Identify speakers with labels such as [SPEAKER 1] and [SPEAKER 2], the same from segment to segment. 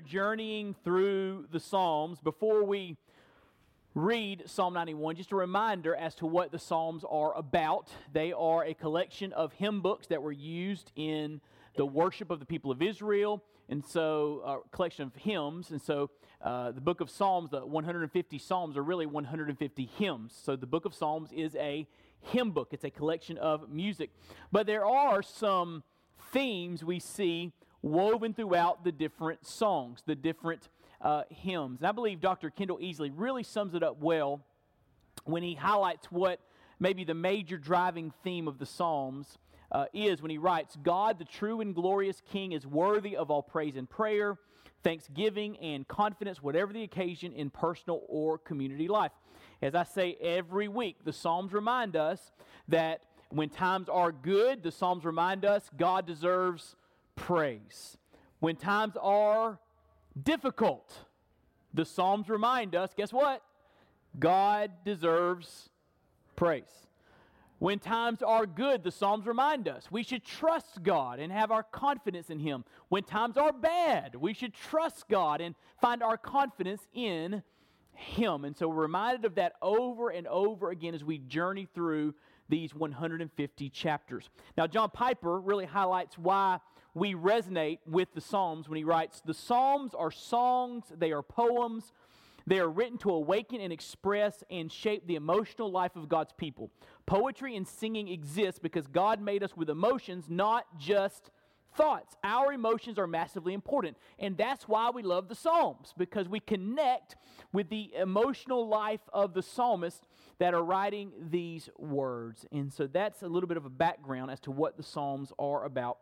[SPEAKER 1] are journeying through the Psalms. Before we read Psalm 91, just a reminder as to what the Psalms are about. They are a collection of hymn books that were used in the worship of the people of Israel, and so a uh, collection of hymns. And so uh, the book of Psalms, the 150 Psalms, are really 150 hymns. So the book of Psalms is a hymn book, it's a collection of music. But there are some themes we see woven throughout the different songs, the different uh, hymns. And I believe Dr. Kendell Easley really sums it up well when he highlights what maybe the major driving theme of the Psalms uh, is when he writes God, the true and glorious King, is worthy of all praise and prayer, thanksgiving, and confidence, whatever the occasion in personal or community life. As I say every week, the Psalms remind us that when times are good, the Psalms remind us God deserves praise. When times are difficult, the Psalms remind us guess what? God deserves praise. When times are good, the Psalms remind us we should trust God and have our confidence in Him. When times are bad, we should trust God and find our confidence in Him. And so we're reminded of that over and over again as we journey through these 150 chapters. Now, John Piper really highlights why we resonate with the Psalms when he writes The Psalms are songs, they are poems they are written to awaken and express and shape the emotional life of God's people. Poetry and singing exist because God made us with emotions, not just thoughts. Our emotions are massively important. And that's why we love the Psalms, because we connect with the emotional life of the psalmists that are writing these words. And so that's a little bit of a background as to what the Psalms are about.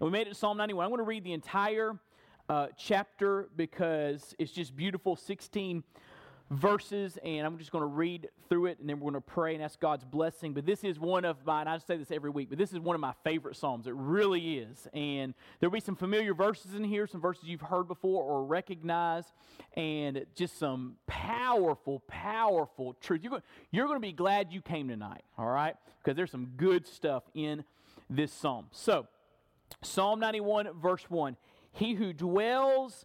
[SPEAKER 1] And we made it to Psalm 91. I'm going to read the entire uh, chapter because it's just beautiful 16 verses, and I'm just going to read through it, and then we're going to pray and ask God's blessing. But this is one of my, I say this every week, but this is one of my favorite Psalms. It really is. And there'll be some familiar verses in here, some verses you've heard before or recognize, and just some powerful, powerful truth. You're going, you're going to be glad you came tonight, all right? Because there's some good stuff in this Psalm. So, Psalm 91, verse 1 he who dwells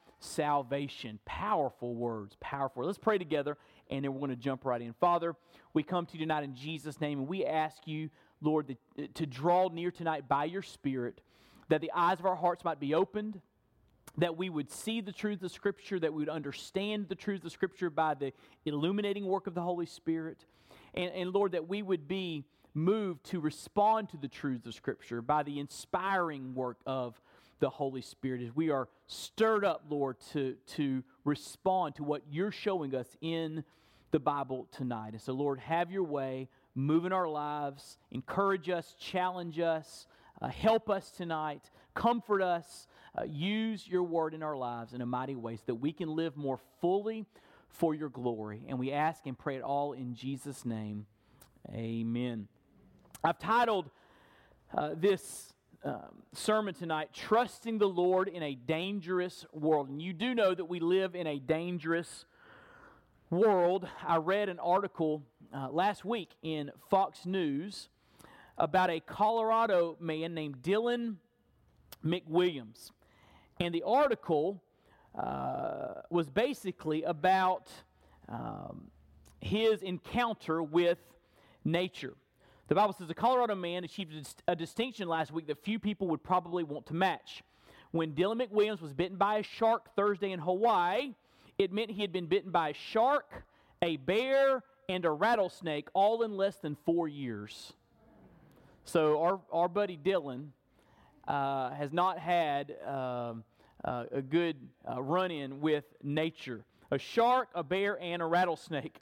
[SPEAKER 1] salvation. Powerful words, powerful. Let's pray together and then we're going to jump right in. Father, we come to you tonight in Jesus' name and we ask you, Lord, to draw near tonight by your Spirit, that the eyes of our hearts might be opened, that we would see the truth of Scripture, that we would understand the truth of Scripture by the illuminating work of the Holy Spirit, and, and Lord, that we would be moved to respond to the truths of Scripture by the inspiring work of the Holy Spirit as we are stirred up, Lord, to, to respond to what you're showing us in the Bible tonight. And so, Lord, have your way, move in our lives, encourage us, challenge us, uh, help us tonight, comfort us, uh, use your word in our lives in a mighty way so that we can live more fully for your glory. And we ask and pray it all in Jesus' name. Amen. I've titled uh, this um, sermon tonight, Trusting the Lord in a Dangerous World. And you do know that we live in a dangerous world, I read an article uh, last week in Fox News about a Colorado man named Dylan McWilliams. And the article uh, was basically about um, his encounter with nature. The Bible says a Colorado man achieved a distinction last week that few people would probably want to match. When Dylan McWilliams was bitten by a shark Thursday in Hawaii, it meant he had been bitten by a shark, a bear, and a rattlesnake all in less than four years. So our, our buddy Dylan uh, has not had um, uh, a good uh, run in with nature a shark, a bear, and a rattlesnake.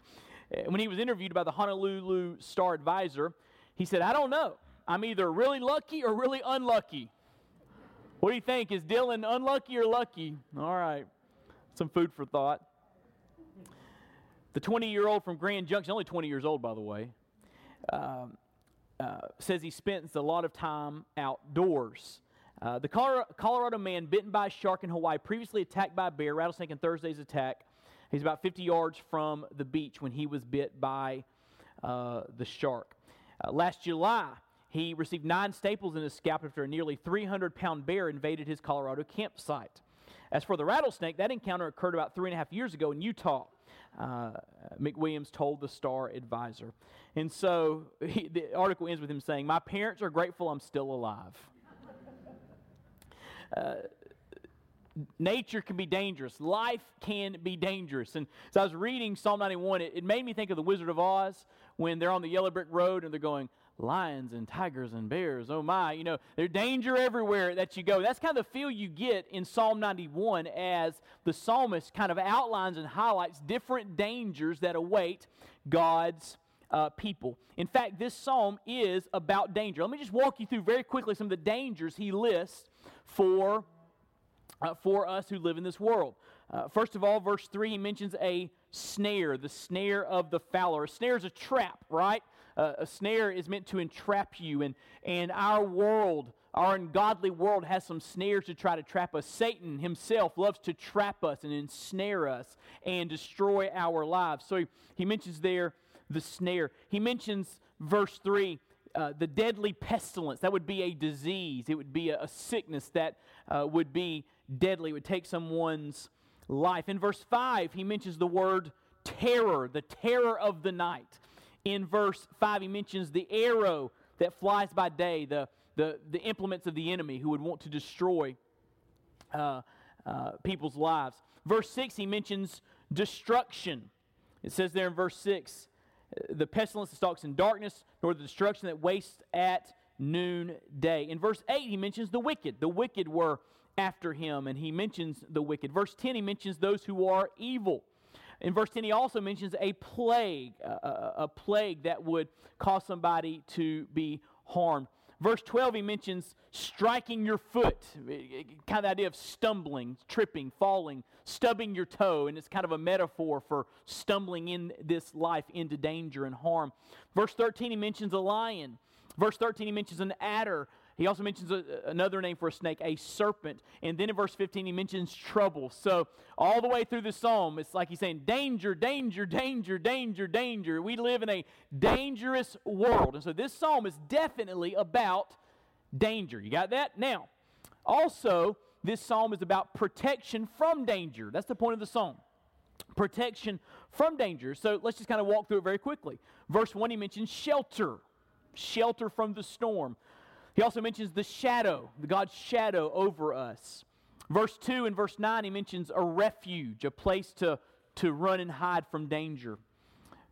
[SPEAKER 1] When he was interviewed by the Honolulu Star Advisor, he said, I don't know. I'm either really lucky or really unlucky. What do you think? Is Dylan unlucky or lucky? All right. Some food for thought. The 20 year old from Grand Junction, only 20 years old, by the way, um, uh, says he spends a lot of time outdoors. Uh, the Colorado man bitten by a shark in Hawaii, previously attacked by a bear, rattlesnake in Thursday's attack. He's about 50 yards from the beach when he was bit by uh, the shark. Uh, last July, he received nine staples in his scalp after a nearly 300 pound bear invaded his Colorado campsite. As for the rattlesnake, that encounter occurred about three and a half years ago in Utah. Uh, McWilliams told the Star Advisor. And so he, the article ends with him saying, My parents are grateful I'm still alive. Uh, nature can be dangerous. Life can be dangerous. And so I was reading Psalm 91, it, it, made me think of the Wizard of Oz when they're on the yellow brick road and they're going, lions and tigers and bears. Oh my, you know, there's danger everywhere that you go. That's kind of the feel you get in Psalm 91 as the psalmist kind of outlines and highlights different dangers that await God's uh, people. In fact, this psalm is about danger. Let me just walk you through very quickly some of the dangers he lists for, uh, for us who live in this world. Uh, first of all, verse 3, he mentions a snare, the snare of the fowler. A snare is a trap, right? Uh, a snare is meant to entrap you. And, and our world, our ungodly world, has some snares to try to trap us. Satan himself loves to trap us and ensnare us and destroy our lives. So he, he mentions there the snare. He mentions, verse 3, uh, the deadly pestilence. That would be a disease, it would be a, a sickness that uh, would be deadly, it would take someone's life. In verse 5, he mentions the word terror, the terror of the night. In verse 5, he mentions the arrow that flies by day, the, the, the implements of the enemy who would want to destroy uh, uh, people's lives. Verse 6, he mentions destruction. It says there in verse 6 the pestilence that stalks in darkness, nor the destruction that wastes at noonday. In verse 8, he mentions the wicked. The wicked were after him, and he mentions the wicked. Verse 10, he mentions those who are evil. In verse 10, he also mentions a plague, a, a, plague that would cause somebody to be harmed. Verse 12, he mentions striking your foot, kind of the idea of stumbling, tripping, falling, stubbing your toe, and it's kind of a metaphor for stumbling in this life into danger and harm. Verse 13, he mentions a lion. Verse 13, he mentions an adder. He also mentions a, another name for a snake, a serpent. And then in verse 15, he mentions trouble. So, all the way through the psalm, it's like he's saying, danger, danger, danger, danger, danger. We live in a dangerous world. And so, this psalm is definitely about danger. You got that? Now, also, this psalm is about protection from danger. That's the point of the psalm protection from danger. So let's just kind of walk through it very quickly. Verse 1, he mentions shelter, shelter from the storm. He also mentions the shadow, God's shadow over us. Verse 2 and verse 9, he mentions a refuge, a place to, to run and hide from danger.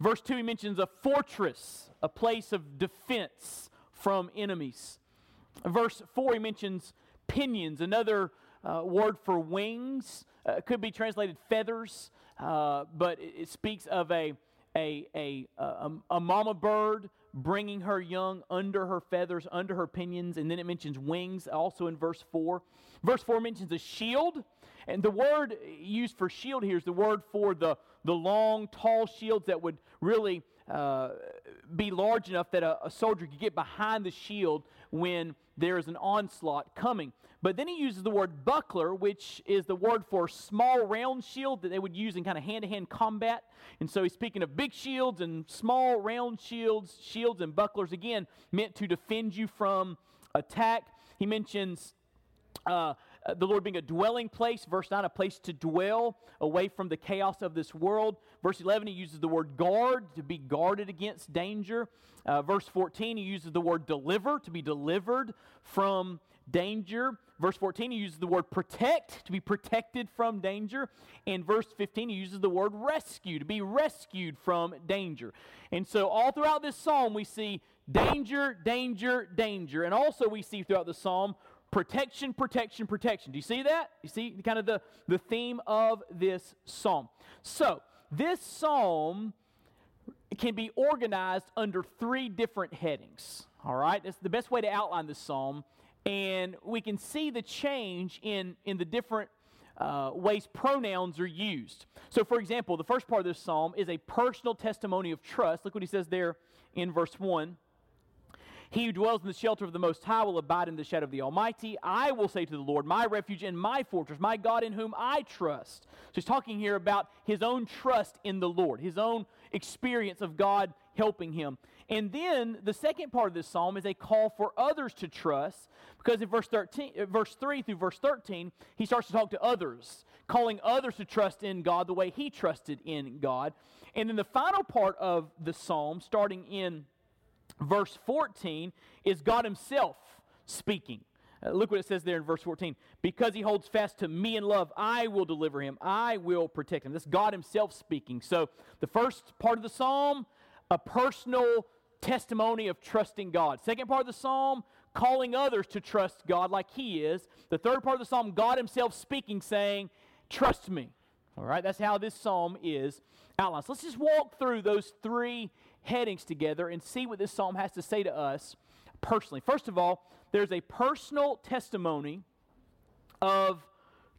[SPEAKER 1] Verse 2, he mentions a fortress, a place of defense from enemies. Verse 4, he mentions pinions, another uh, word for wings. Uh, could be translated feathers, uh, but it, it, speaks of a, a, a, a, a mama bird bringing her young under her feathers, under her pinions. And then it mentions wings also in verse 4. Verse 4 mentions a shield. And the word used for shield here is the word for the, the long, tall shields that would really uh, be large enough that a, a, soldier could get behind the shield when there is an onslaught coming. But then he uses the word buckler, which is the word for small round shield that they would use in kind of hand to hand combat. And so he's speaking of big shields and small round shields, shields and bucklers, again, meant to defend you from attack. He mentions uh, the Lord being a dwelling place. Verse 9, a place to dwell away from the chaos of this world. Verse 11, he uses the word guard, to be guarded against danger. Uh, verse 14, he uses the word deliver, to be delivered from danger. Verse 14, he uses the word protect, to be protected from danger. And verse 15, he uses the word rescue, to be rescued from danger. And so, all throughout this psalm, we see danger, danger, danger. And also, we see throughout the psalm protection, protection, protection. Do you see that? You see kind of the, the theme of this psalm. So, this psalm can be organized under three different headings. All right? That's the best way to outline this psalm and we can see the change in, in the different uh, ways pronouns are used. So, for example, the first part of this psalm is a personal testimony of trust. Look what he says there in verse 1. He who dwells in the shelter of the Most High will abide in the shadow of the Almighty. I will say to the Lord, My refuge and my fortress, my God in whom I trust. So he's talking here about his own trust in the Lord, his own experience of God helping him. And then the second part of this psalm is a call for others to trust because in verse 13 uh, verse 3 through verse 13 he starts to talk to others, calling others to trust in God the way he trusted in God. And then the final part of the psalm starting in verse 14 is God himself speaking. Uh, look what it says there in verse 14. Because he holds fast to me in love, I will deliver him. I will protect him. This God himself speaking. So the first part of the psalm, a personal testimony of trusting God. Second part of the psalm, calling others to trust God like He is. The third part of the psalm, God Himself speaking, saying, Trust me. All right, that's how this psalm is outlined. So let's just walk through those three headings together and see what this psalm has to say to us personally. First of all, there's a personal testimony of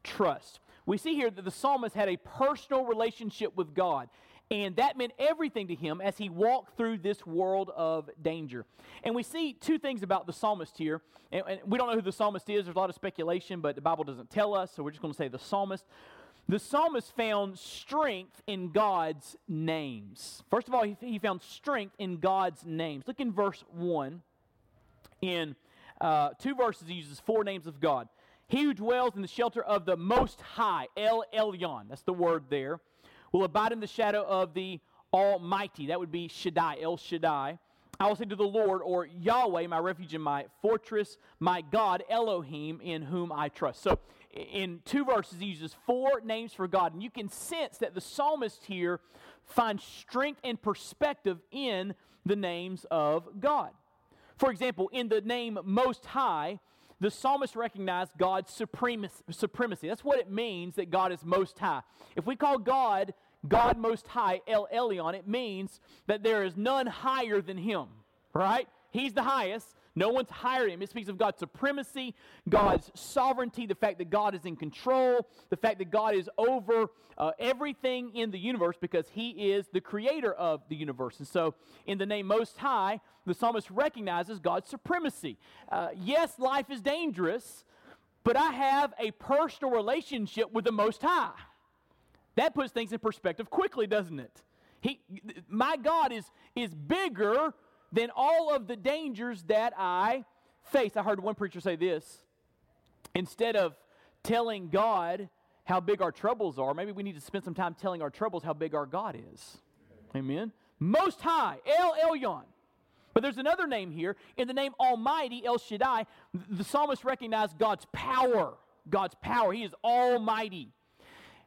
[SPEAKER 1] trust. We see here that the psalmist had a personal relationship with God. And that meant everything to him as he walked through this world of danger. And we see two things about the psalmist here. And, and, we don't know who the psalmist is, there's a lot of speculation, but the Bible doesn't tell us, so we're just going to say the psalmist. The psalmist found strength in God's names. First of all, he, found strength in God's names. Look in verse 1. In uh, two verses, he uses four names of God. He who dwells in the shelter of the Most High, El Elyon, that's the word there will abide in the shadow of the Almighty. That would be Shaddai, El Shaddai. I will say to the Lord, or Yahweh, my refuge and my fortress, my God, Elohim, in whom I trust. So, in two verses, he uses four names for God. And you can sense that the psalmist here finds strength and perspective in the names of God. For example, in the name Most High, the psalmist recognized God's supremacy. That's what it means that God is most high. If we call God God most high, El Elyon, it means that there is none higher than him, right? He's the highest. No one's than him. It speaks of God's supremacy, God's sovereignty, the fact that God is in control, the fact that God is over uh, everything in the universe because he is the creator of the universe. And so, in the name Most High, the psalmist recognizes God's supremacy. Uh, yes, life is dangerous, but I have a personal relationship with the Most High. That puts things in perspective quickly, doesn't it? He, my God is, is bigger than all of the dangers that I face. I heard one preacher say this instead of telling God how big our troubles are, maybe we need to spend some time telling our troubles how big our God is. Amen. Most High, El Elyon. But there's another name here. In the name Almighty, El Shaddai, the psalmist recognized God's power. God's power. He is almighty.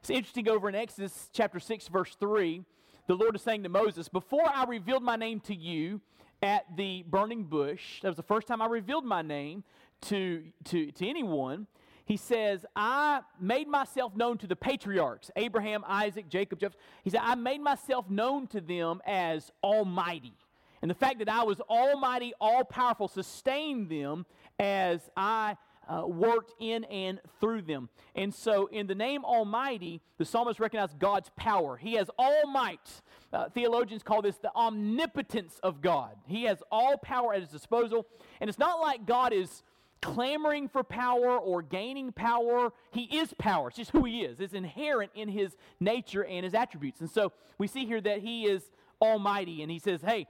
[SPEAKER 1] It's interesting over in Exodus chapter 6, verse 3, the Lord is saying to Moses, Before I revealed my name to you at the burning bush, that was the first time I revealed my name to, to, to anyone. He says, I made myself known to the patriarchs, Abraham, Isaac, Jacob, Joseph. He said, I made myself known to them as Almighty. And the fact that I was Almighty, all powerful, sustained them as I uh, worked in and through them. And so, in the name Almighty, the psalmist recognized God's power. He has all might. Uh, theologians call this the omnipotence of God. He has all power at his disposal. And it's not like God is clamoring for power or gaining power. He is power. It's just who he is. It's inherent in his nature and his attributes. And so we see here that he is almighty. And he says, hey,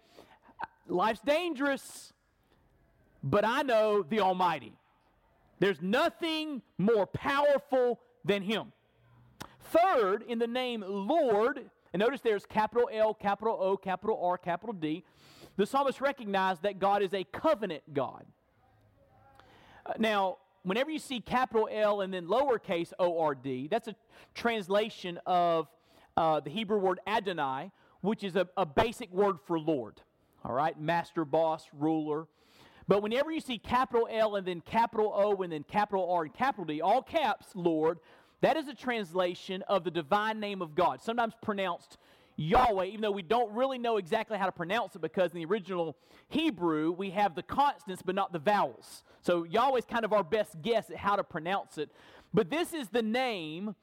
[SPEAKER 1] life's dangerous, but I know the Almighty. There's nothing more powerful than him. Third, in the name Lord, and notice there's capital L, capital O, capital R, capital D, the psalmist recognized that God is a covenant God. Uh, now, whenever you see capital L and then lowercase O R D, that's a translation of uh, the Hebrew word Adonai, which is a, a basic word for Lord. All right, master, boss, ruler. But whenever you see capital L and then capital O and then capital R and capital D, all caps, Lord, that is a translation of the divine name of God, sometimes pronounced Yahweh, even though we don't really know exactly how to pronounce it because in the original Hebrew we have the consonants but not the vowels. So Yahweh is kind of our best guess at how to pronounce it. But this is the name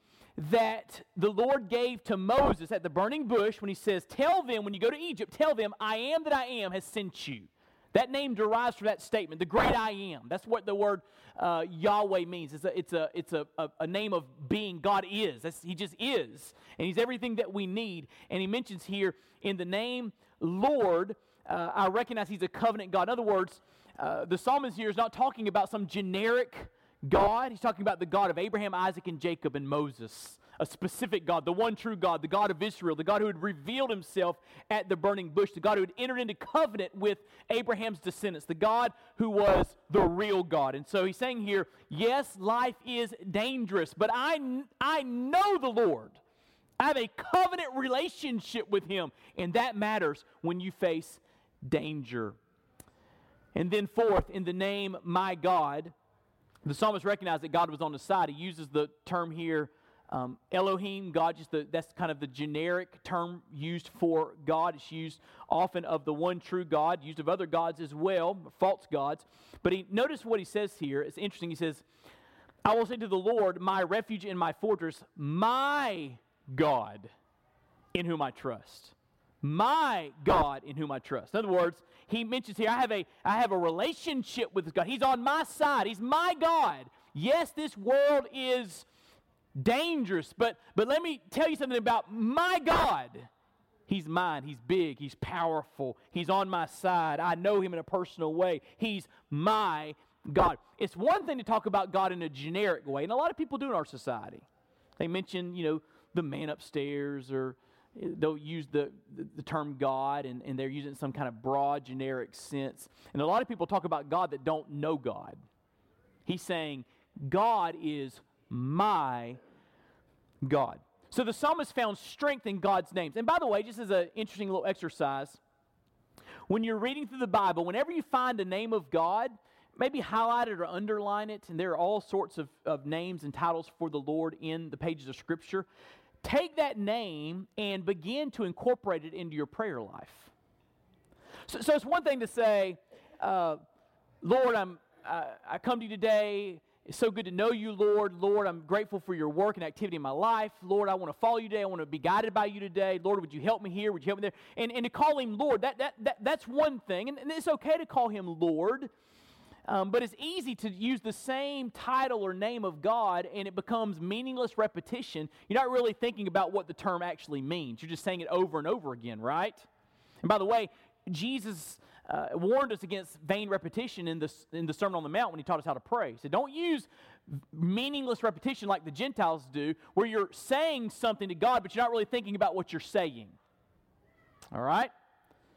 [SPEAKER 1] that the Lord gave to Moses at the burning bush when he says, Tell them, when you go to Egypt, tell them, I am that I am has sent you. That name derives from that statement, the great I am. That's what the word uh, Yahweh means. It's, a, it's, a, it's a, a, a name of being. God is. That's, he just is. And He's everything that we need. And He mentions here in the name Lord, uh, I recognize He's a covenant God. In other words, uh, the psalmist here is not talking about some generic God. He's talking about the God of Abraham, Isaac, and Jacob and Moses a specific God, the one true God, the God of Israel, the God who had revealed himself at the burning bush, the God who had entered into covenant with Abraham's descendants, the God who was the real God. And so he's saying here, yes, life is dangerous, but I, I know the Lord. I have a covenant relationship with him, and that matters when you face danger. And then, fourth, in the name my God, the psalmist recognized that God was on his side. He uses the term here um, Elohim, God, just the, that's kind of the generic term used for God. It's used often of the one true God, used of other gods as well, false gods. But he notice what he says here. It's interesting. He says, I will say to the Lord, my refuge and my fortress, my God in whom I trust. My God in whom I trust. In other words, he mentions here, I have a, I have a relationship with God. He's on my side. He's my God. Yes, this world is dangerous. But, but let me tell you something about my God. He's mine. He's big. He's powerful. He's on my side. I know him in a personal way. He's my God. It's one thing to talk about God in a generic way, and a lot of people do in our society. They mention, you know, the man upstairs, or eh, they'll use the, the, the term God, and, and they're using some kind of broad, generic sense. And a lot of people talk about God that don't know God. He's saying, God is my God. So the psalmist found strength in God's names. And by the way, just as an interesting little exercise, when you're reading through the Bible, whenever you find a name of God, maybe highlight it or underline it, and there are all sorts of, of names and titles for the Lord in the pages of Scripture. Take that name and begin to incorporate it into your prayer life. So, so it's one thing to say, uh, Lord, I'm, uh, I come to you today it's so good to know you, Lord. Lord, I'm grateful for your work and activity in my life. Lord, I want to follow you today. I want to be guided by you today. Lord, would you help me here? Would you help me there? And, and to call him Lord, that, that, that, that's one thing. And, and it's okay to call him Lord. Um, but it's easy to use the same title or name of God and it becomes meaningless repetition. You're not really thinking about what the term actually means. You're just saying it over and over again, right? And by the way, Jesus uh, warned us against vain repetition in the, in the Sermon on the Mount when he taught us how to pray. He said, Don't use meaningless repetition like the Gentiles do, where you're saying something to God, but you're not really thinking about what you're saying. All right?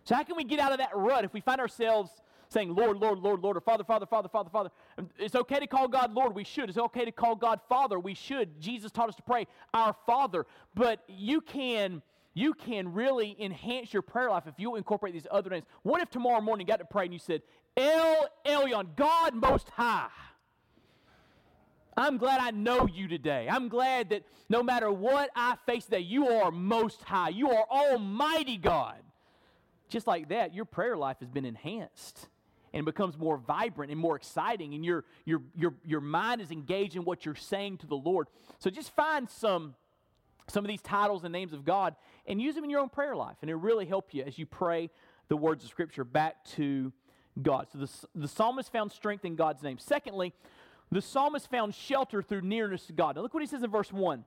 [SPEAKER 1] So, how can we get out of that rut if we find ourselves saying, Lord, Lord, Lord, Lord, or Father, Father, Father, Father, Father? It's okay to call God Lord, we should. It's okay to call God Father, we should. Jesus taught us to pray, Our Father. But you can you can really enhance your prayer life if you incorporate these other names. What if tomorrow morning you got to pray and you said, El Elyon, God Most High? I'm glad I know you today. I'm glad that no matter what I face today, you are Most High. You are Almighty God. Just like that, your prayer life has been enhanced. and becomes more vibrant and more exciting, and your, your, your, your mind is engaged in what you're saying to the Lord. So just find some, some of these titles and names of God and use them in your own prayer life, and it'll really help you as you pray the words of Scripture back to God. So the, the psalmist found strength in God's name. Secondly, the psalmist found shelter through nearness to God. Now look what he says in verse 1.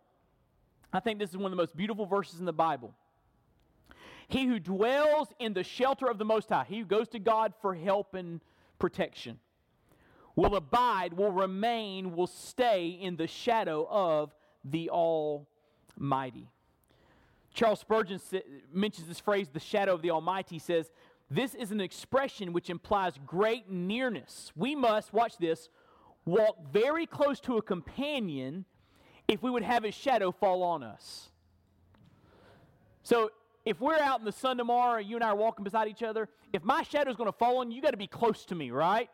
[SPEAKER 1] I think this is one of the most beautiful verses in the Bible. He who dwells in the shelter of the Most High, he who goes to God for help and protection, will abide, will remain, will stay in the shadow of the Almighty. Charles Spurgeon mentions this phrase, the shadow of the Almighty. Says, This is an expression which implies great nearness. We must, watch this, walk very close to a companion if we would have his shadow fall on us. So if we're out in the sun tomorrow, you and I are walking beside each other, if my shadow is going to fall on you, you got to be close to me, right?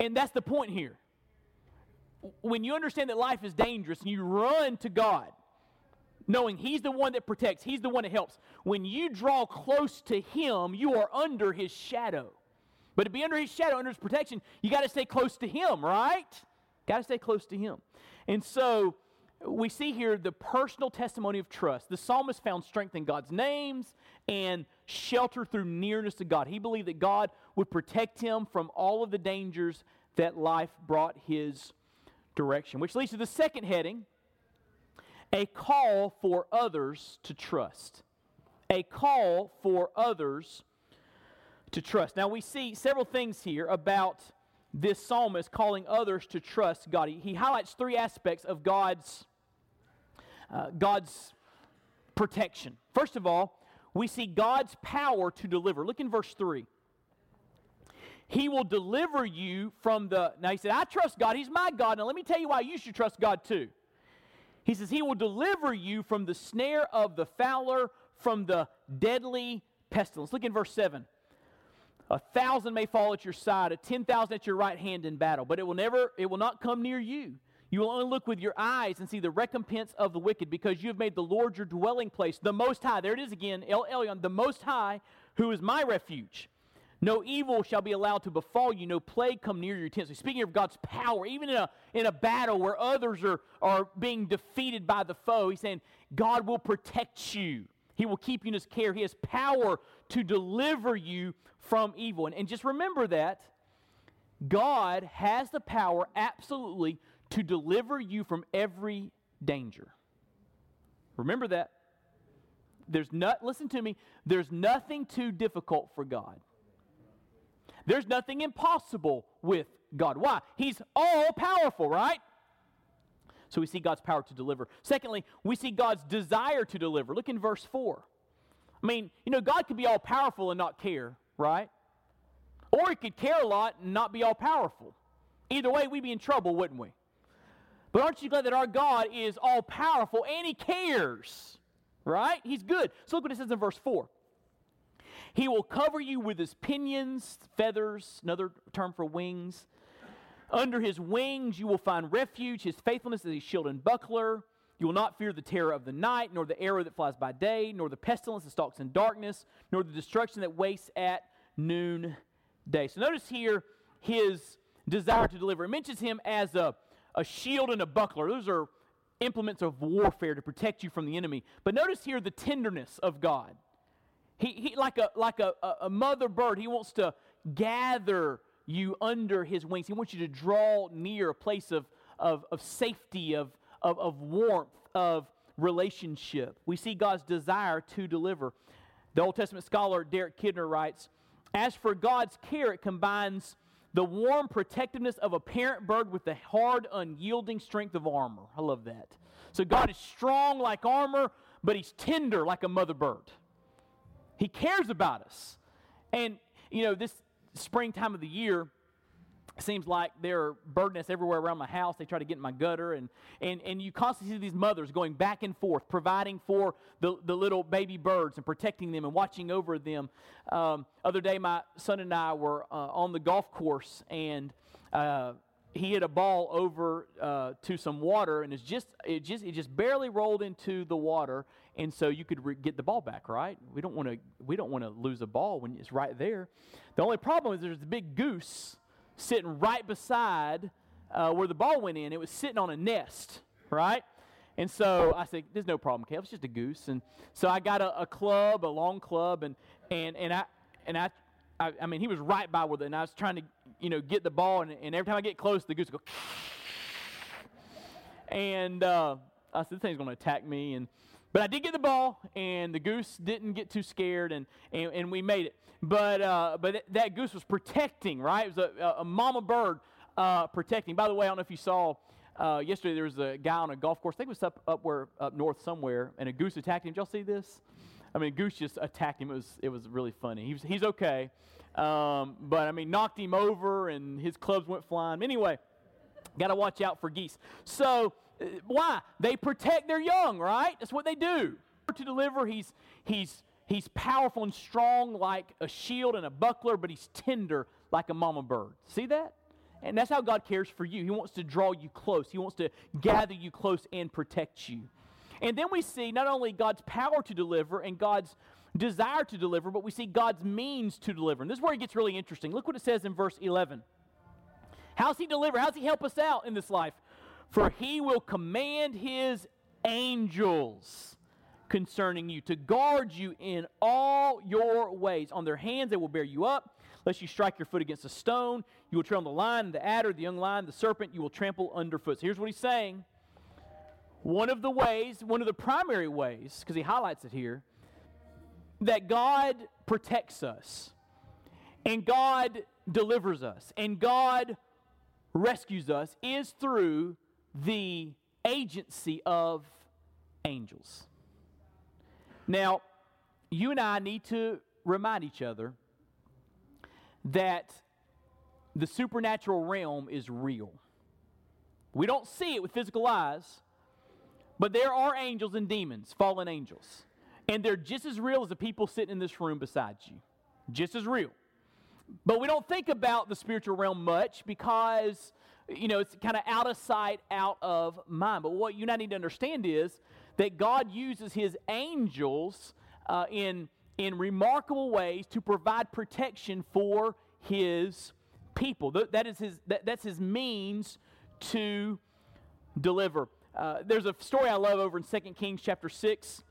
[SPEAKER 1] And that's the point here. When you understand that life is dangerous and you run to God, knowing He's the one that protects, He's the one that helps, when you draw close to Him, you are under His shadow. But to be under His shadow, under His protection, you got to stay close to Him, right? Got to stay close to Him. And so, we see here the personal testimony of trust. The psalmist found strength in God's names and shelter through nearness to God. He believed that God would protect him from all of the dangers that life brought his direction. Which leads to the second heading a call for others to trust. A call for others to trust. Now, we see several things here about this psalmist calling others to trust God. He, he highlights three aspects of God's, uh, God's protection. First of all, we see God's power to deliver. Look in verse 3. He will deliver you from the. Now, he said, I trust God. He's my God. Now, let me tell you why you should trust God too. He says, He will deliver you from the snare of the fowler, from the deadly pestilence. Look in verse 7. A thousand may fall at your side, a ten thousand at your right hand in battle, but it will never, it will not come near you. You will only look with your eyes and see the recompense of the wicked, because you have made the Lord your dwelling place, the Most High. There it is again, El Elyon, the Most High, who is my refuge. No evil shall be allowed to befall you, no plague come near your tent. Speaking of God's power, even in a, in a battle where others are, are being defeated by the foe, he's saying, God will protect you. He will keep you in his care. He has power to deliver you from evil. And, and just remember that God has the power absolutely to deliver you from every danger. Remember that. There's not, listen to me, there's nothing too difficult for God. There's nothing impossible with God. Why? He's all powerful, right? So we see God's power to deliver. Secondly, we see God's desire to deliver. Look in verse 4. I mean, you know, God could be all powerful and not care, right? Or he could care a lot and not be all powerful. Either way, we'd be in trouble, wouldn't we? But aren't you glad that our God is all powerful and he cares? Right? He's good. So look what it says in verse 4. He will cover you with his pinions, feathers, another term for wings. Under his wings you will find refuge. His faithfulness is a shield and buckler. You will not fear the terror of the night, nor the arrow that flies by day, nor the pestilence that stalks in darkness, nor the destruction that wastes at noonday. So notice here his desire to deliver. It mentions him as a, a shield and a buckler. Those are implements of warfare to protect you from the enemy. But notice here the tenderness of God. He, he like a like a, a mother bird, he wants to gather you under his wings. He wants you to draw near a place of, of, of safety, of, of, of warmth, of relationship. We see God's desire to deliver. The Old Testament scholar Derek Kidner writes as for God's care, it combines the warm protectiveness of a parent bird with the hard, unyielding strength of armor. I love that. So God is strong like armor, but He's tender like a mother bird. He cares about us. And, you know, this springtime of the year, seems like there are bird nests everywhere around my house. They try to get in my gutter. And, and, and you constantly see these mothers going back and forth, providing for the, the little baby birds and protecting them and watching over them. Um, other day, my son and I were uh, on the golf course, and uh, he hit a ball over uh, to some water, and it's just it just it just barely rolled into the water, and so you could re- get the ball back. Right? We don't want to we don't want to lose a ball when it's right there. The only problem is there's a big goose sitting right beside uh, where the ball went in. It was sitting on a nest, right? And so I said, "There's no problem, Caleb. It's just a goose." And so I got a, a club, a long club, and and and I and I, I, I mean, he was right by with it, and I was trying to, you know, get the ball, and, and every time I get close, the goose go. And uh, I said, "This thing's going to attack me," and but I did get the ball, and the goose didn't get too scared, and and, and we made it. But uh, but that goose was protecting, right? It was a, a mama bird uh, protecting. By the way, I don't know if you saw uh, yesterday there was a guy on a golf course. I think it was up, up where up north somewhere, and a goose attacked him. Did y'all see this? I mean, goose just attacked him. It was it was really funny. He was, he's okay, um, but I mean, knocked him over, and his clubs went flying. Anyway, got to watch out for geese. So uh, why they protect their young, right? That's what they do. To deliver, he's he's he's powerful and strong like a shield and a buckler, but he's tender like a mama bird. See that? And that's how God cares for you. He wants to draw you close, He wants to gather you close and protect you. And then we see not only God's power to deliver and God's desire to deliver, but we see God's means to deliver. And this is where it gets really interesting. Look what it says in verse 11. How's He deliver? How's He help us out in this life? For He will command His angels concerning you to guard you in all your ways. On their hands they will bear you up lest you strike your foot against a stone. You will tread on the lion, the adder, the young lion, the serpent. You will trample underfoot. So here's what he's saying. One of the ways, one of the primary ways, because he highlights it here, that God protects us and God delivers us and God rescues us is through the agency of angels. Now, you and I need to remind each other that the supernatural realm is real. We don't see it with physical eyes, but there are angels and demons, fallen angels. And they're just as real as the people sitting in this room beside you. Just as real. But we don't think about the spiritual realm much because, you know, it's kind of out of sight, out of mind. But what you now need to understand is that God uses his angels uh, in in remarkable ways to provide protection for his people. That is his, that, that's his means to deliver. Uh, there's a story I love over in 2 Kings chapter 6.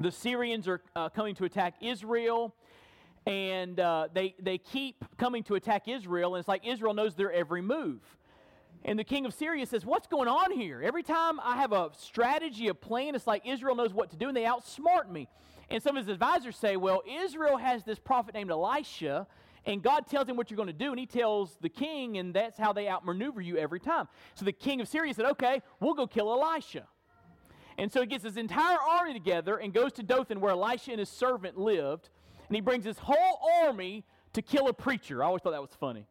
[SPEAKER 1] The Syrians are uh, coming to attack Israel, and uh, they, they keep coming to attack Israel, and it's like Israel knows their every move. And the king of Syria says, What's going on here? Every time I have a strategy, a plan, it's like Israel knows what to do, and they outsmart me. And some of his advisors say, well, Israel has this prophet named Elisha, and God tells him what you're going to do, and he tells the king, and that's how they outmaneuver you every time. So the king of Syria said, okay, we'll go kill Elisha. And so he gets his entire army together and goes to Dothan, where Elisha and his servant lived, and he brings his whole army to kill a preacher. I always thought that was funny.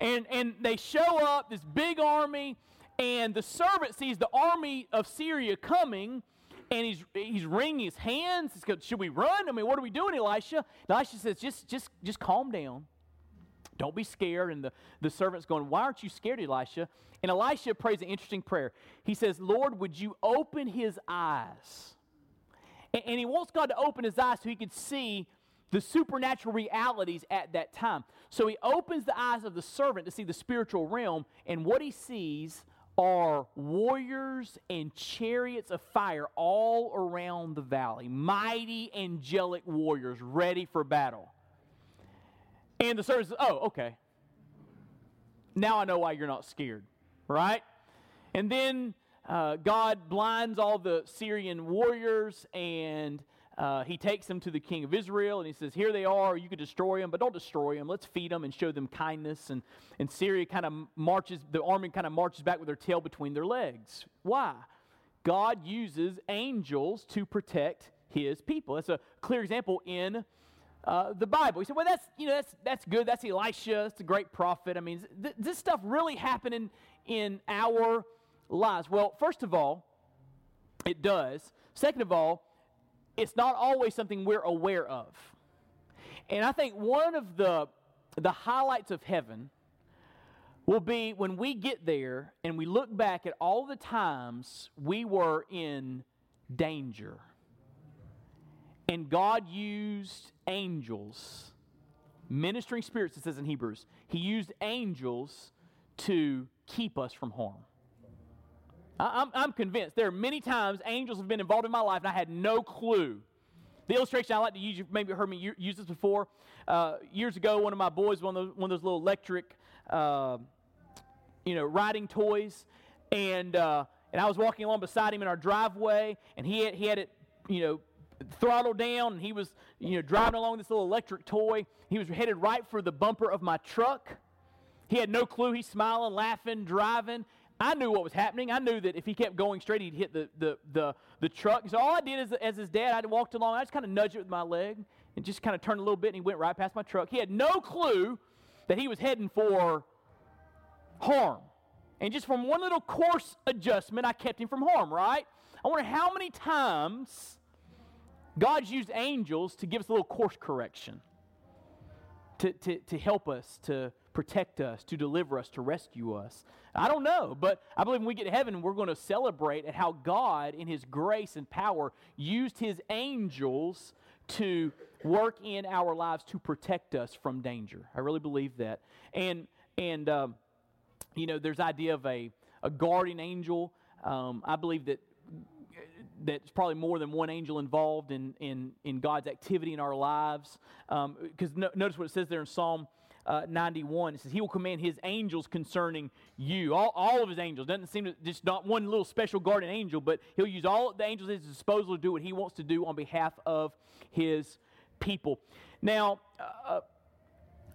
[SPEAKER 1] And, and they show up, this big army, and the servant sees the army of Syria coming, and he's he's wringing his hands. He's going, Should we run? I mean, what are we doing, Elisha? Elisha says, just just just calm down. Don't be scared. And the, the servant's going, Why aren't you scared, Elisha? And Elisha prays an interesting prayer. He says, Lord, would you open his eyes? And, and he wants God to open his eyes so he could see the supernatural realities at that time. So he opens the eyes of the servant to see the spiritual realm, and what he sees are warriors and chariots of fire all around the valley, mighty angelic warriors ready for battle. And the servant says, Oh, okay. Now I know why you're not scared, right? And then uh, God blinds all the Syrian warriors and uh, he takes them to the king of Israel and he says, Here they are. You could destroy them, but don't destroy them. Let's feed them and show them kindness. And, and Syria kind of marches, the army kind of marches back with their tail between their legs. Why? God uses angels to protect his people. That's a clear example in uh, the Bible. He said, well, that's, you know, that's, that's good. That's Elisha. It's a great prophet. I mean, th- this stuff really happening in our lives. Well, first of all, it does. Second of all, it's not always something we're aware of. And I think one of the, the highlights of heaven will be when we get there and we look back at all the times we were in danger. And God used angels, ministering spirits, it says in Hebrews. He used angels to keep us from harm. I'm, I'm convinced there are many times angels have been involved in my life and I had no clue. The illustration I like to use, you've maybe heard me use this before. Uh, years ago, one of my boys, one of those, one of those little electric uh, you know, riding toys, and uh, and I was walking along beside him in our driveway, and he had, he had it, you know, throttled down, and he was, you know, driving along this little electric toy. He was headed right for the bumper of my truck. He had no clue. He's smiling, laughing, driving. I knew what was happening. I knew that if he kept going straight, he'd hit the, the, the, the truck. So all I did is, as his dad, I walked along. I just kind of nudged it with my leg and just kind of turned a little bit, and he went right past my truck. He had no clue that he was heading for harm. And just from one little course adjustment, I kept him from harm, right? I wonder how many times God's used angels to give us a little course correction, to, to, to help us, to protect us, to deliver us, to rescue us. I don't know, but I believe when we get to heaven, we're going to celebrate at how God, in His grace and power, used His angels to work in our lives to protect us from danger. I really believe that. And, and, um, you know, there's idea of a, a guardian angel. Um, I believe that that's probably more than one angel involved in, in, in God's activity in our lives. Because um, no, notice what it says there in Psalm uh, 91. It says, He will command His angels concerning you. All, all of His angels. Doesn't seem to just not one little special guardian angel, but He'll use all the angels at His disposal to do what He wants to do on behalf of His people. Now, uh,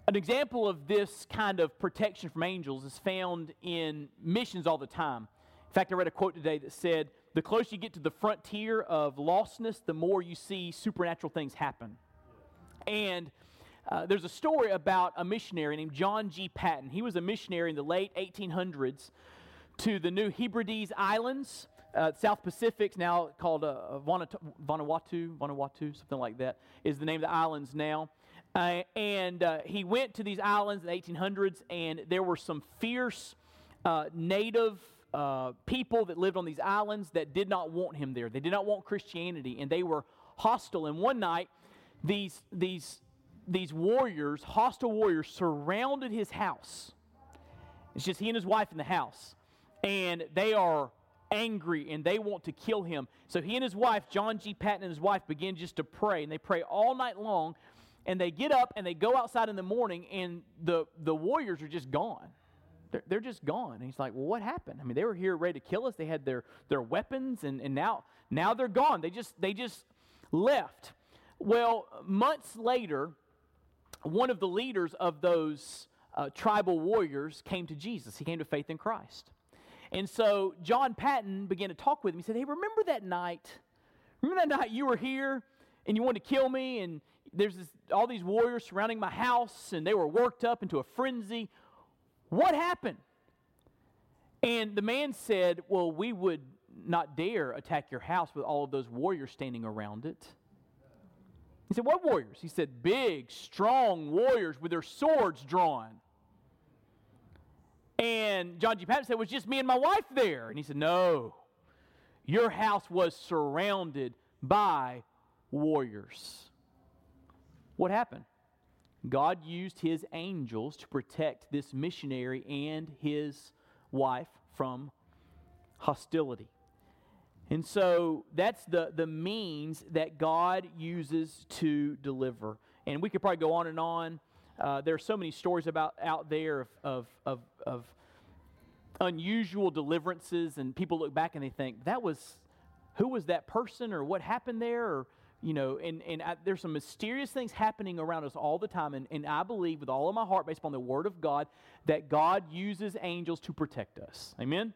[SPEAKER 1] an example of this kind of protection from angels is found in missions all the time. In fact, I read a quote today that said, The closer you get to the frontier of lostness, the more you see supernatural things happen. And uh, there's a story about a missionary named John G. Paton. He was a missionary in the late 1800s to the New Hebrides Islands, uh, South Pacific, now called uh, Vanuatu, Vanuatu, something like that, is the name of the islands now. Uh, and uh, he went to these islands in the 1800s, and there were some fierce uh, native uh, people that lived on these islands that did not want him there. They did not want Christianity, and they were hostile. And one night, these, these, these warriors, hostile warriors, surrounded his house. It's just he and his wife in the house. And they are angry and they want to kill him. So he and his wife, John G. Paton and his wife, begin just to pray. And they pray all night long and they get up and they go outside in the morning and the, the warriors are just gone they're, they're just gone. And he's like well what happened? I mean they were here ready to kill us. They had their, their weapons and, and now now they're gone. They just they just left. Well months later one of the leaders of those uh, tribal warriors came to jesus. He came to faith in christ. And so john Paton began to talk with him. He said hey remember that night? Remember that night you were here and you wanted to kill me and there's this, all these warriors surrounding my house, and they were worked up into a frenzy. What happened? And the man said, Well, we would not dare attack your house with all of those warriors standing around it. He said, What warriors? He said, Big, strong warriors with their swords drawn. And John G. Paton said, It was just me and my wife there. And he said, No, your house was surrounded by warriors. What happened? God used his angels to protect this missionary and his wife from hostility. And so that's the, the means that God uses to deliver. And we could probably go on and on. Uh, there are so many stories about out there of, of, of, of unusual deliverances, and people look back and they think, that was, who was that person, or what happened there, or you know, and, and I, there's some mysterious things happening around us all the time. And, and I believe with all of my heart, based upon the Word of God, that God uses angels to protect us. Amen?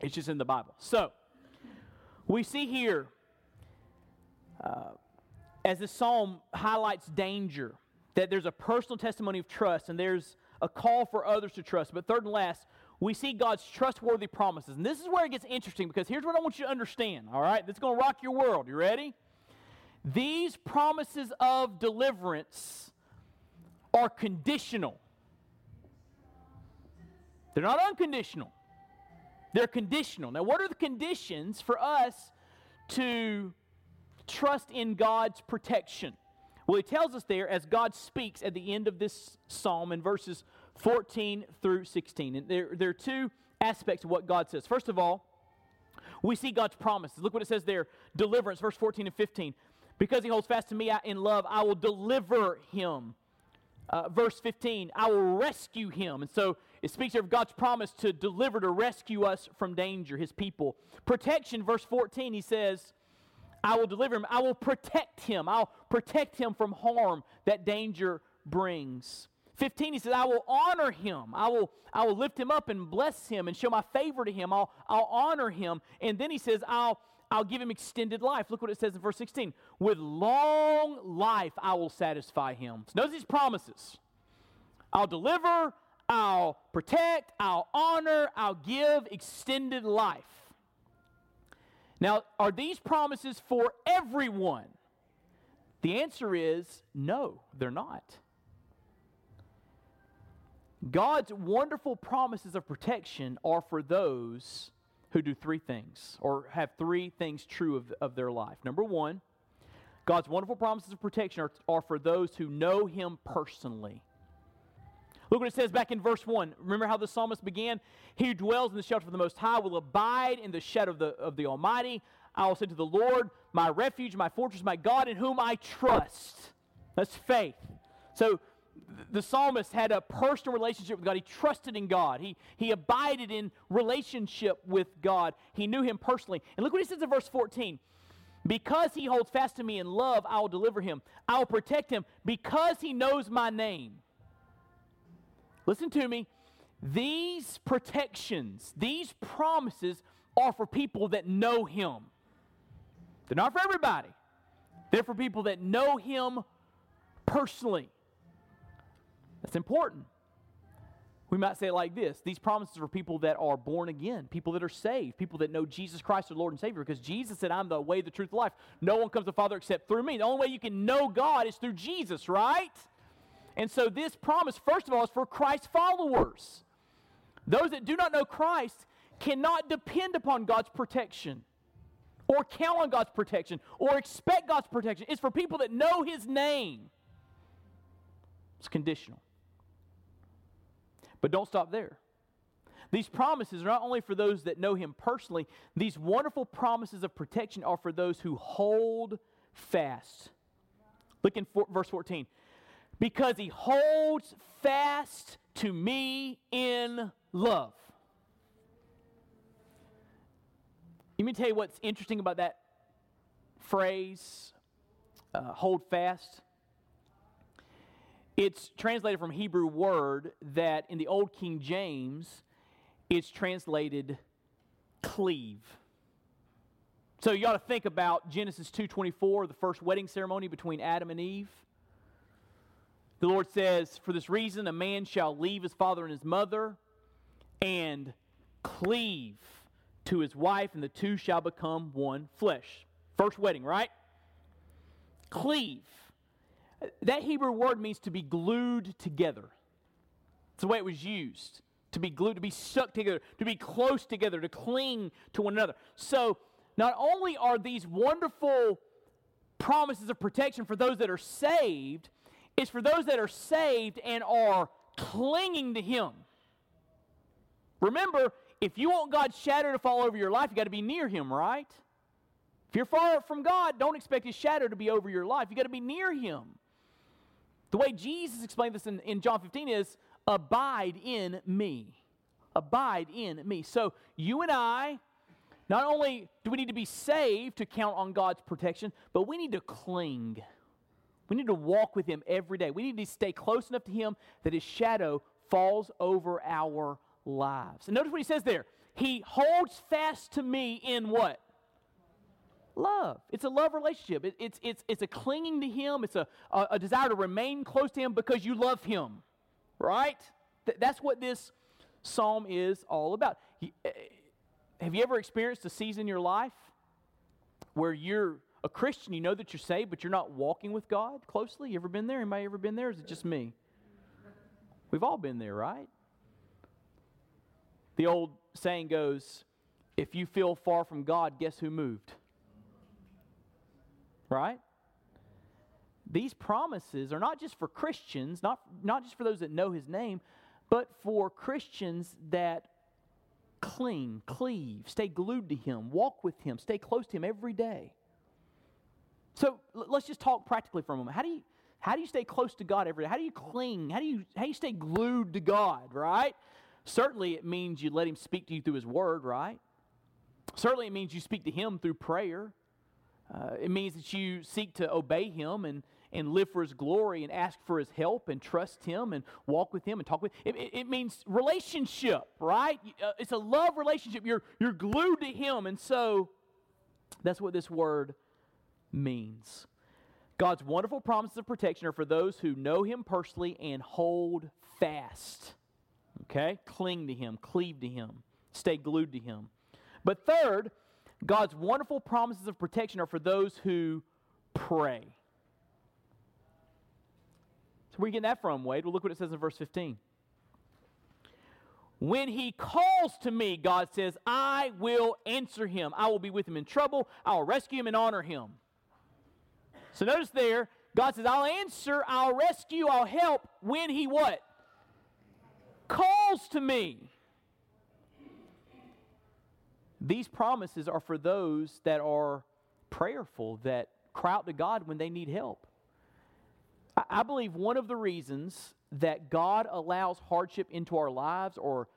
[SPEAKER 1] It's just in the Bible. So, we see here, uh, as the psalm highlights danger, that there's a personal testimony of trust and there's a call for others to trust. But third and last, we see God's trustworthy promises. And this is where it gets interesting because here's what I want you to understand, all right? That's going to rock your world. You ready? These promises of deliverance are conditional. They're not unconditional, they're conditional. Now, what are the conditions for us to trust in God's protection? Well, he tells us there as God speaks at the end of this psalm in verses 14 through 16. And there, there are two aspects of what God says. First of all, we see God's promises. Look what it says there deliverance, verse 14 and 15. Because he holds fast to me in love, I will deliver him. Uh, verse 15, I will rescue him. And so it speaks of God's promise to deliver, to rescue us from danger, his people. Protection, verse 14, he says, I will deliver him. I will protect him. I'll protect him from harm that danger brings. 15, he says, I will honor him. I will, I will lift him up and bless him and show my favor to him. I'll, I'll honor him. And then he says, I'll, I'll give him extended life. Look what it says in verse 16. With long life I will satisfy him. So notice these promises. I'll deliver, I'll protect, I'll honor, I'll give extended life. Now, are these promises for everyone? The answer is no, they're not. God's wonderful promises of protection are for those who do three things or have three things true of, of their life. Number one, God's wonderful promises of protection are, are for those who know Him personally. Look what it says back in verse 1. Remember how the psalmist began? He who dwells in the shelter of the Most High will abide in the shadow of the, of the Almighty. I will say to the Lord, my refuge, my fortress, my God, in whom I trust. That's faith. So the psalmist had a personal relationship with God. He trusted in God. He, he abided in relationship with God. He knew him personally. And look what he says in verse 14. Because he holds fast to me in love, I will deliver him. I will protect him because he knows my name. Listen to me. These protections, these promises are for people that know him. They're not for everybody. They're for people that know him personally. That's important. We might say it like this These promises are for people that are born again, people that are saved, people that know Jesus Christ, their Lord and Savior, because Jesus said, I'm the way, the truth, the life. No one comes to the Father except through me. The only way you can know God is through Jesus, right? And so this promise, first of all, is for Christ's followers. Those that do not know Christ cannot depend upon God's protection or count on God's protection or expect God's protection. It's for people that know His name. It's conditional. But don't stop there. These promises are not only for those that know Him personally, these wonderful promises of protection are for those who hold fast. Look in verse 14. Because He holds fast to me in love. Let me tell you what's interesting about that phrase, uh, hold fast. It's translated from Hebrew word that in the Old King James, it's translated cleave. So you ought to think about Genesis 2:24, the first wedding ceremony between Adam and Eve. The Lord says, "For this reason a man shall leave his father and his mother and cleave to his wife and the two shall become one flesh." First wedding, right? Cleave. That Hebrew word means to be glued together. It's the way it was used. To be glued, to be stuck together, to be close together, to cling to one another. So, not only are these wonderful promises of protection for those that are saved, it's for those that are saved and are clinging to Him. Remember, if you want God's shadow to fall over your life, you got to be near Him, right? If you're far from God, don't expect His shadow to be over your life. You got to be near Him. The way Jesus explained this in, in John 15 is abide in me. Abide in me. So you and I, not only do we need to be saved to count on God's protection, but we need to cling. We need to walk with Him every day. We need to stay close enough to Him that His shadow falls over our lives. And notice what He says there. He holds fast to me in what? Love. It's a love relationship. It, it's, it's, it's a clinging to Him, it's a, a, a, desire to remain close to Him because you love Him, right? Th- that's what this psalm is all about. Eh, have you ever experienced a season in your life where you're a Christian, you know that you're saved, but you're not walking with God closely? You ever been there? Anybody ever been there? Is it just me? We've all been there, right? The old saying goes if you feel far from God, guess who moved? Right? These promises are not just for Christians, not, not just for those that know his name, but for Christians that cling, cleave, stay glued to him, walk with him, stay close to him every day. So let's just talk practically for a moment. How do you how do you stay close to God every day? How do you cling? How do you how do you stay glued to God, right? Certainly it means you let him speak to you through his word, right? Certainly it means you speak to him through prayer. Uh, it means that you seek to obey him and and live for his glory and ask for his help and trust him and walk with him and talk with him. It, it, means relationship, right? Uh, it's a love relationship. You're, you're glued to him. And so that's what this word means. God's wonderful promises of protection are for those who know Him personally and hold fast. Okay? Cling to Him, cleave to Him, stay glued to Him. But third, God's wonderful promises of protection are for those who pray. So where are you getting that from, Wade? Well, look what it says in verse 15. When he calls to me, God says, I will answer him. I will be with him in trouble. I will rescue him and honor him. So notice there, God says, I'll answer, I'll rescue, I'll help when he what? Calls to me. These promises are for those that are prayerful, that cry out to God when they need help. I believe one of the reasons that God allows hardship into our lives or,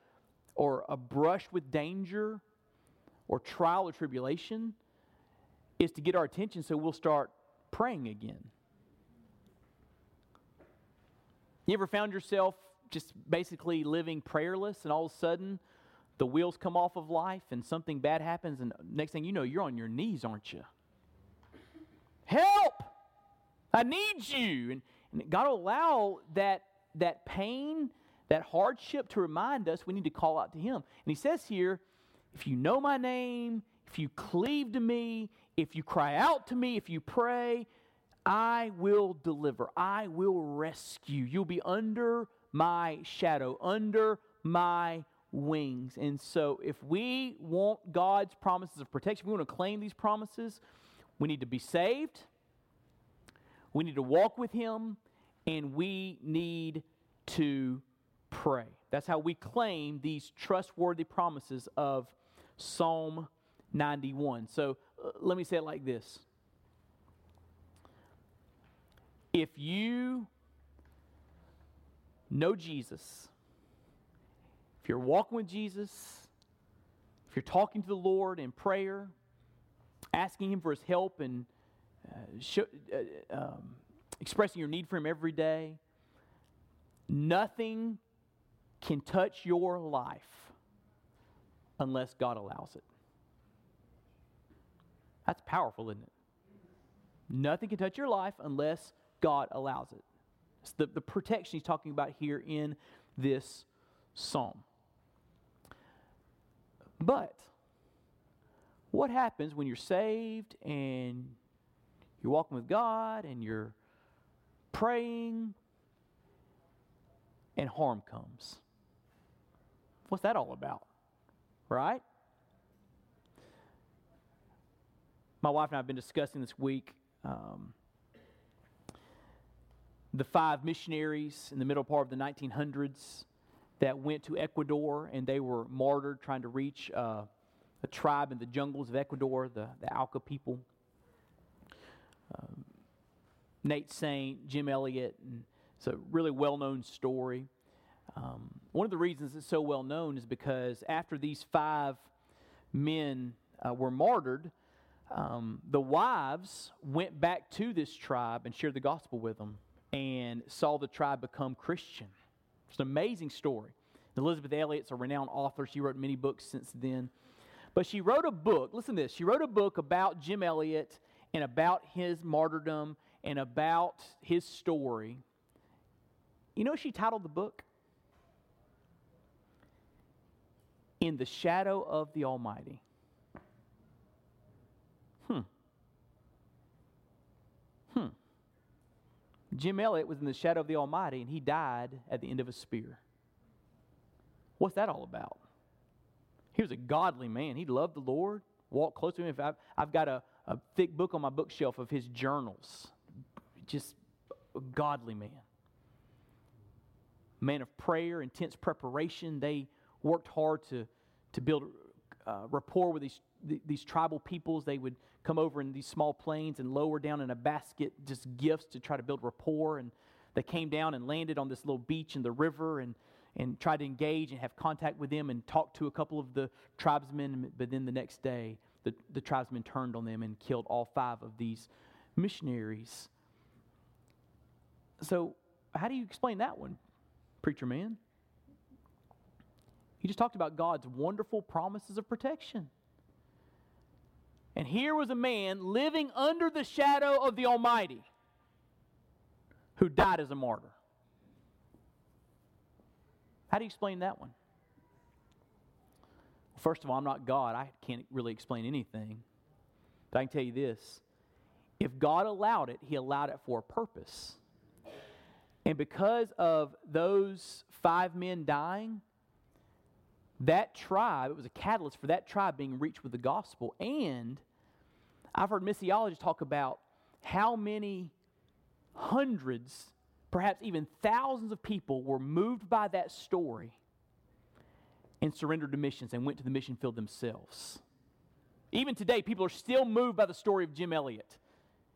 [SPEAKER 1] or a brush with danger or trial or tribulation is to get our attention so we'll start praying again. You ever found yourself just basically living prayerless and all of a sudden the wheels come off of life and something bad happens and next thing you know you're on your knees, aren't you? Help! I need you. And, and God will allow that that pain, that hardship to remind us we need to call out to him. And he says here, if you know my name, if you cleave to me, if you cry out to me, if you pray, I will deliver. I will rescue. You'll be under my shadow, under my wings. And so, if we want God's promises of protection, we want to claim these promises, we need to be saved, we need to walk with Him, and we need to pray. That's how we claim these trustworthy promises of Psalm 91. So uh, let me say it like this If you know Jesus, if you're walking with Jesus, if you're talking to the Lord in prayer, asking Him for His help and uh, uh, um, expressing your need for Him every day, nothing can touch your life unless God allows it. That's powerful, isn't it? Nothing can touch your life unless God allows it. It's the, the protection he's talking about here in this psalm. But what happens when you're saved and you're walking with God and you're praying and harm comes? What's that all about? Right? my wife and I have been discussing this week um, the five missionaries in the middle part of the 1900s that went to Ecuador and they were martyred trying to reach uh, a tribe in the jungles of Ecuador, the, the Auca people. Um, Nate Saint, Jim Elliot, and it's a really well known story. Um, one of the reasons it's so well known is because after these five men uh, were martyred, um, the wives went back to this tribe and shared the gospel with them and saw the tribe become Christian. It's an amazing story. Elisabeth Elliot's a renowned author. She wrote many books since then. But she wrote a book, listen to this. She wrote a book about Jim Elliot and about his martyrdom and about his story. You know she titled the book? In the Shadow of the Almighty. Jim Elliot was in the shadow of the Almighty and he died at the end of a spear. What's that all about? He was a godly man. He loved the Lord, walked close to him. I've, I've got a, a thick book on my bookshelf of his journals. Just a godly man. Man of prayer, intense preparation. They worked hard to, to build uh, rapport with these, these tribal peoples. They would come over in these small planes and lower down in a basket just gifts to try to build rapport. And they came down and landed on this little beach in the river and, and tried to engage and have contact with them and talk to a couple of the tribesmen. But then the next day, the, the tribesmen turned on them and killed all five of these missionaries. So, how do you explain that one, preacher man? He just talked about God's wonderful promises of protection. And here was a man living under the shadow of the Almighty who died as a martyr. How do you explain that one? First of all, I'm not God. I can't really explain anything. But I can tell you this if God allowed it, He allowed it for a purpose. And because of those five men dying, that tribe, it was a catalyst for that tribe being reached with the gospel. And I've heard missiologists talk about how many hundreds, perhaps even thousands of people were moved by that story and surrendered to missions and went to the mission field themselves. Even today, people are still moved by the story of Jim Elliot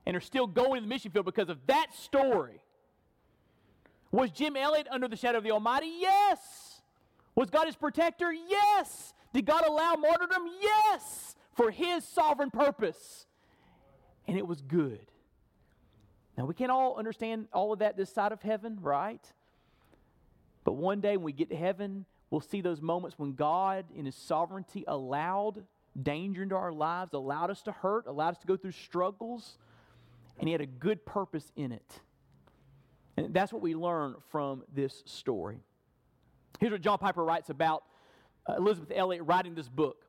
[SPEAKER 1] and are still going to the mission field because of that story. Was Jim Elliot under the shadow of the Almighty? Yes. Was God his protector? Yes. Did God allow martyrdom? Yes. For his sovereign purpose. And it was good. Now, we can't all understand all of that this side of heaven, right? But one day when we get to heaven, we'll see those moments when God, in His sovereignty, allowed danger into our lives, allowed us to hurt, allowed us to go through struggles, and He had a good purpose in it. And that's what we learn from this story. Here's what John Piper writes about uh, Elisabeth Elliot writing this book.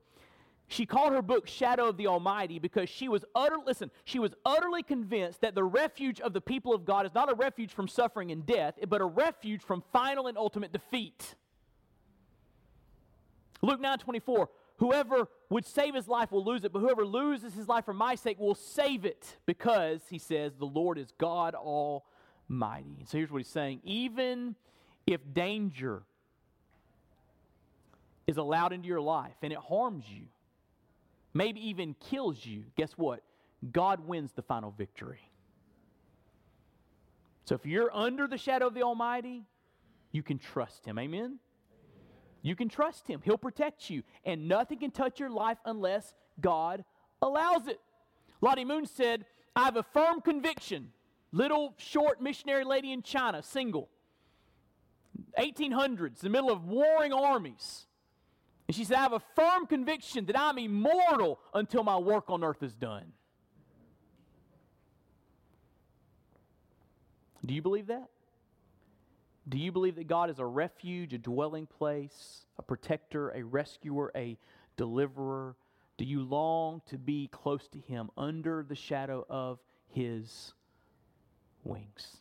[SPEAKER 1] She called her book Shadow of the Almighty because she was utter listen, she was utterly convinced that the refuge of the people of God is not a refuge from suffering and death, but a refuge from final and ultimate defeat. Luke 9 24, whoever would save his life will lose it, but whoever loses his life for my sake will save it, because he says, the Lord is God Almighty. So here's what he's saying even if danger is allowed into your life and it harms you, maybe even kills you, guess what? God wins the final victory. So if you're under the shadow of the Almighty, you can trust Him. Amen? You can trust Him. He'll protect you. And nothing can touch your life unless God allows it. Lottie Moon said, I have a firm conviction. Little short missionary lady in China, single. 1800s, the middle of warring armies. And she said, I have a firm conviction that I'm immortal until my work on earth is done. Do you believe that? Do you believe that God is a refuge, a dwelling place, a protector, a rescuer, a deliverer? Do you long to be close to Him under the shadow of His wings?